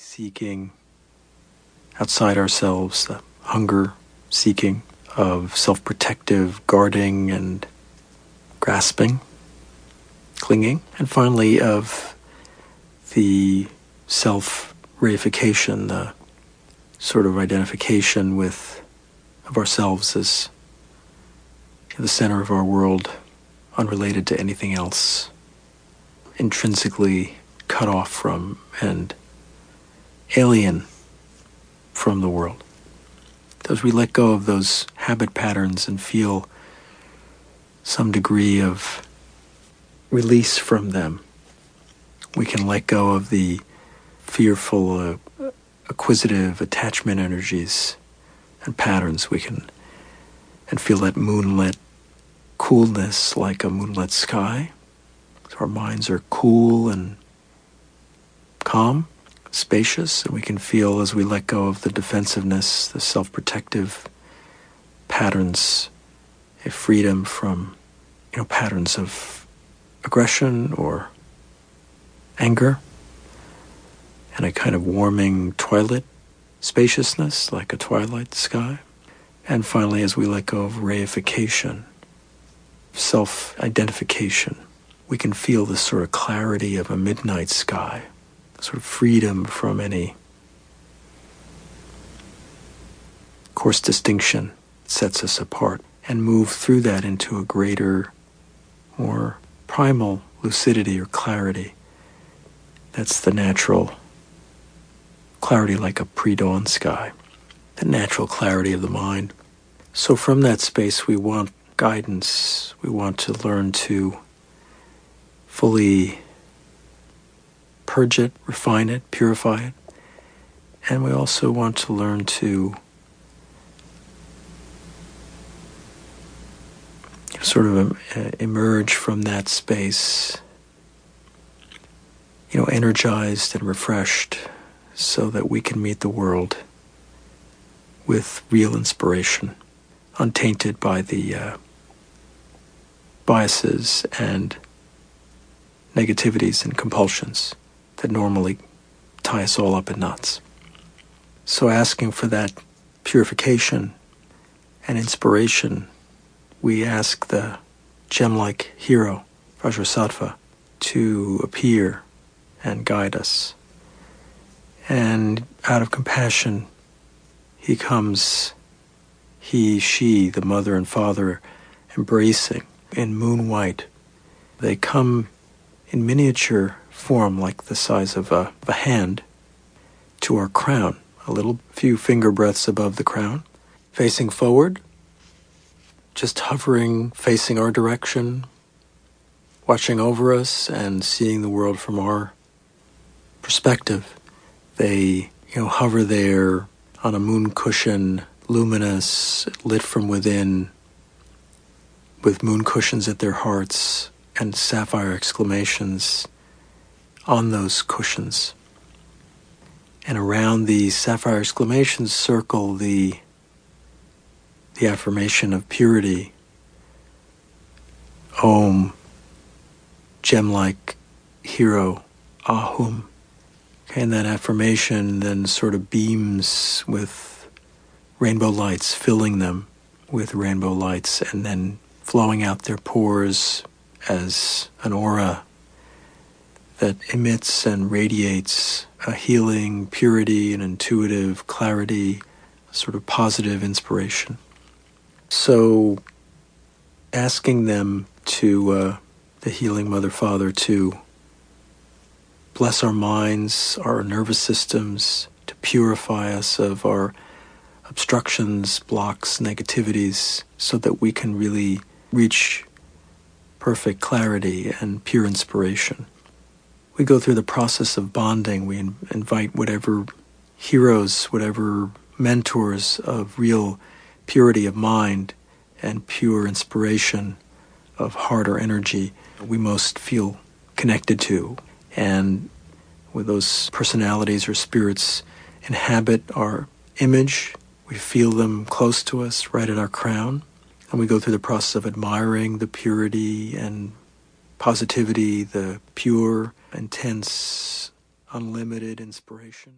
seeking outside ourselves, the hunger seeking of self protective guarding and grasping, clinging, and finally of the self reification, the sort of identification with of ourselves as the center of our world, unrelated to anything else, intrinsically cut off from and alien from the world. As we let go of those habit patterns and feel some degree of release from them, we can let go of the fearful, uh, acquisitive attachment energies and patterns. We can and feel that moonlit coolness like a moonlit sky. So our minds are cool and calm, spacious, and we can feel as we let go of the defensiveness, the self protective patterns, a freedom from you know patterns of aggression or anger and a kind of warming twilight spaciousness like a twilight sky. And finally as we let go of reification self-identification we can feel the sort of clarity of a midnight sky sort of freedom from any coarse distinction sets us apart and move through that into a greater more primal lucidity or clarity. That's the natural clarity like a pre dawn sky, the natural clarity of the mind. So, from that space, we want guidance. We want to learn to fully purge it, refine it, purify it. And we also want to learn to sort of uh, emerge from that space, you know, energized and refreshed so that we can meet the world with real inspiration, untainted by the uh, biases and negativities and compulsions that normally tie us all up in knots. So, asking for that purification and inspiration we ask the gem like hero, Vajrasattva, to appear and guide us. And out of compassion, he comes, he, she, the mother and father, embracing in moon white. They come in miniature form, like the size of a, of a hand, to our crown, a little few finger breadths above the crown, facing forward. Just hovering, facing our direction, watching over us and seeing the world from our perspective. They, you know, hover there on a moon cushion, luminous, lit from within, with moon cushions at their hearts and sapphire exclamations on those cushions. And around the sapphire exclamations circle the the affirmation of purity. Om, gem like hero, Ahum. Okay, and that affirmation then sort of beams with rainbow lights, filling them with rainbow lights, and then flowing out their pores as an aura that emits and radiates a healing purity and intuitive clarity, sort of positive inspiration. So, asking them to, uh, the healing Mother Father, to bless our minds, our nervous systems, to purify us of our obstructions, blocks, negativities, so that we can really reach perfect clarity and pure inspiration. We go through the process of bonding. We invite whatever heroes, whatever mentors of real purity of mind and pure inspiration of heart or energy we most feel connected to. And with those personalities or spirits inhabit our image, we feel them close to us, right at our crown. And we go through the process of admiring the purity and positivity, the pure, intense, unlimited inspiration.